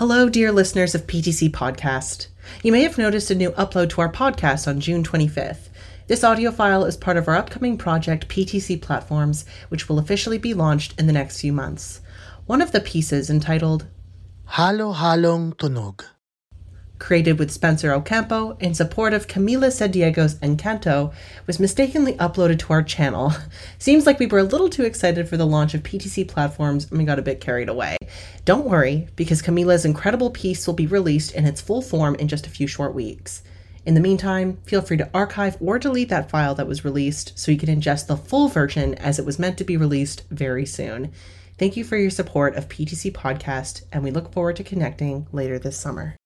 Hello, dear listeners of PTC Podcast. You may have noticed a new upload to our podcast on June 25th. This audio file is part of our upcoming project PTC Platforms, which will officially be launched in the next few months. One of the pieces, entitled Halo-halong tunog. Created with Spencer Ocampo in support of Camila Sadiego's Encanto, was mistakenly uploaded to our channel. Seems like we were a little too excited for the launch of PTC platforms and we got a bit carried away. Don't worry, because Camila's incredible piece will be released in its full form in just a few short weeks. In the meantime, feel free to archive or delete that file that was released so you can ingest the full version as it was meant to be released very soon. Thank you for your support of PTC Podcast, and we look forward to connecting later this summer.